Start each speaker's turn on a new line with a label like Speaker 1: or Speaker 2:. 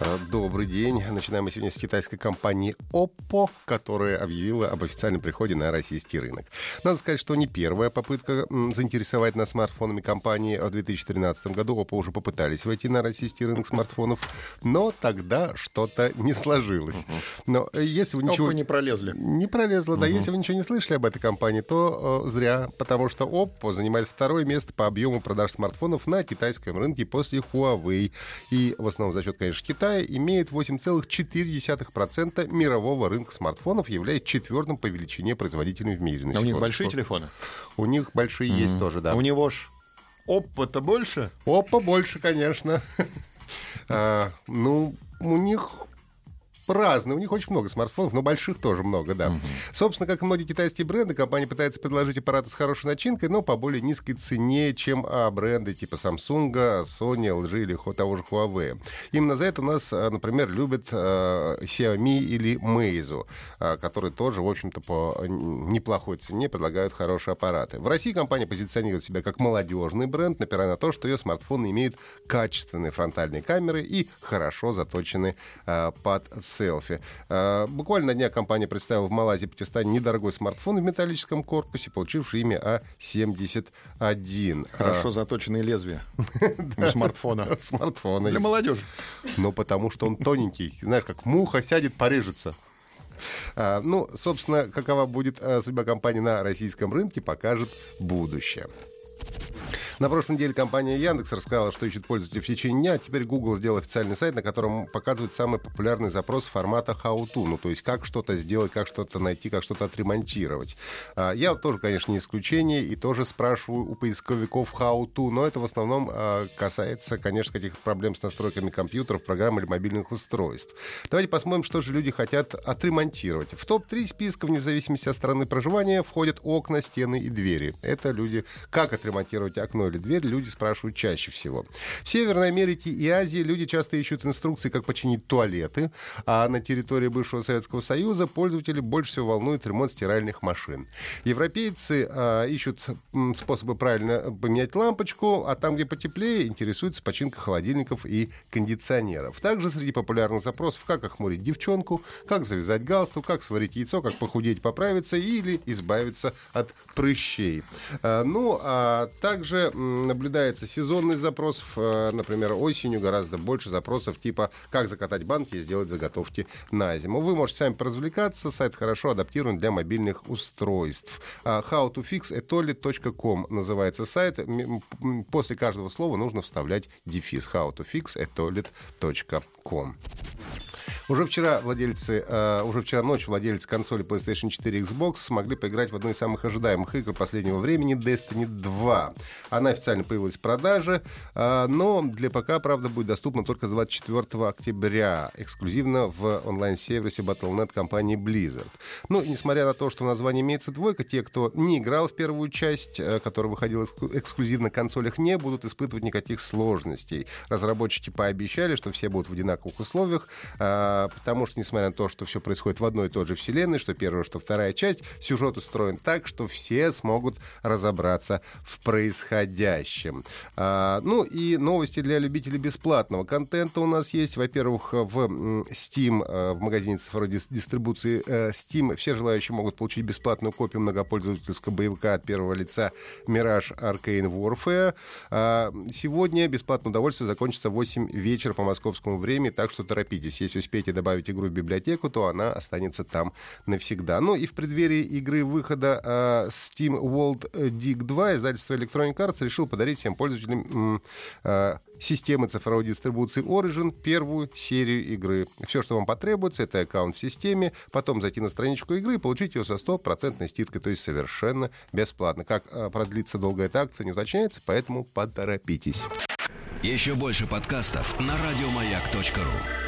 Speaker 1: А, Добрый день. Начинаем мы сегодня с китайской компании Oppo, которая объявила об официальном приходе на российский рынок. Надо сказать, что не первая попытка заинтересовать нас смартфонами компании. В 2013 году Oppo уже попытались войти на российский рынок смартфонов, но тогда что-то не сложилось. Но э, если вы ничего...
Speaker 2: Опа, не пролезли.
Speaker 1: Не пролезло, да. Если вы ничего не слышали об этой компании, то э, зря, потому что Oppo занимает второе место по объему продаж смартфонов на китайском рынке после Huawei. И в основном за счет, конечно, Китая имеет 8,4% мирового рынка смартфонов, являясь четвертым по величине производителем в мире.
Speaker 2: А у них большие телефоны?
Speaker 1: У них большие есть тоже, да.
Speaker 2: А у него ж опыта больше?
Speaker 1: Опа, больше, конечно. А, Ну, у них разные. У них очень много смартфонов, но больших тоже много, да. Собственно, как и многие китайские бренды, компания пытается предложить аппараты с хорошей начинкой, но по более низкой цене, чем а, бренды типа Samsung, Sony, LG или того же Huawei. Именно за это у нас, а, например, любят а, Xiaomi или Meizu, а, которые тоже, в общем-то, по неплохой цене предлагают хорошие аппараты. В России компания позиционирует себя как молодежный бренд, напирая на то, что ее смартфоны имеют качественные фронтальные камеры и хорошо заточены а, под селфи. А, буквально на днях компания представила в Малайзии и Пакистане недорогой смартфон в металлическом корпусе, получивший имя А71.
Speaker 2: Хорошо заточенные лезвия у смартфона.
Speaker 1: А, смартфона.
Speaker 2: Для молодежи.
Speaker 1: Ну, потому что он тоненький. Знаешь, как муха сядет, порежется. А, ну, собственно, какова будет а, судьба компании на российском рынке, покажет будущее. На прошлой неделе компания Яндекс рассказала, что ищет пользователей в течение дня. Теперь Google сделал официальный сайт, на котором показывает самый популярный запрос формата how to. Ну, то есть как что-то сделать, как что-то найти, как что-то отремонтировать. А, Я тоже, конечно, не исключение и тоже спрашиваю у поисковиков how to, но это в основном а, касается, конечно, каких-то проблем с настройками компьютеров, программ или мобильных устройств. Давайте посмотрим, что же люди хотят отремонтировать. В топ-3 списка, вне зависимости от страны проживания, входят окна, стены и двери. Это люди, как отремонтировать окно или дверь, люди спрашивают чаще всего. В Северной Америке и Азии люди часто ищут инструкции, как починить туалеты, а на территории бывшего Советского Союза пользователи больше всего волнует ремонт стиральных машин. Европейцы а, ищут способы правильно поменять лампочку, а там, где потеплее, интересуется починка холодильников и кондиционеров. Также среди популярных запросов, как охмурить девчонку, как завязать галстук, как сварить яйцо, как похудеть, поправиться или избавиться от прыщей. А, Ну, а также наблюдается сезонный запрос. Э, Например, осенью гораздо больше запросов типа «Как закатать банки и сделать заготовки на зиму». Вы можете сами поразвлекаться. Сайт хорошо адаптирован для мобильных устройств. А, howtofixetoilet.com называется сайт. После каждого слова нужно вставлять дефис howtofixetoilet.com. Уже вчера владельцы, э, уже вчера ночью владельцы консоли PlayStation 4 и Xbox смогли поиграть в одну из самых ожидаемых игр последнего времени Destiny 2. Она официально появилась в продаже, э, но для ПК, правда, будет доступна только с 24 октября, эксклюзивно в онлайн-сервисе Battle.net компании Blizzard. Ну, и несмотря на то, что в названии имеется двойка, те, кто не играл в первую часть, э, которая выходила эксклю- эксклюзивно на консолях, не будут испытывать никаких сложностей. Разработчики пообещали, что все будут в одинаковых условиях, а, потому что, несмотря на то, что все происходит в одной и той же вселенной, что первая, что вторая часть, сюжет устроен так, что все смогут разобраться в происходящем. А, ну и новости для любителей бесплатного контента у нас есть. Во-первых, в Steam, э, в магазине цифровой дис- дистрибуции э, Steam, все желающие могут получить бесплатную копию многопользовательского боевика от первого лица Mirage Arcane Warfare. А, Сегодня бесплатное удовольствие закончится в 8 вечера по московскому времени, так что торопитесь. Если успеете добавить игру в библиотеку, то она останется там навсегда. Ну и в преддверии игры выхода а, Steam World Dig 2 издательство Electronic Arts решил подарить всем пользователям а, системы цифровой дистрибуции Origin первую серию игры. Все, что вам потребуется, это аккаунт в системе, потом зайти на страничку игры и получить ее со стопроцентной скидкой, то есть совершенно бесплатно. Как а, продлится долго эта акция, не уточняется, поэтому поторопитесь.
Speaker 3: Еще больше подкастов на радиомаяк.ру.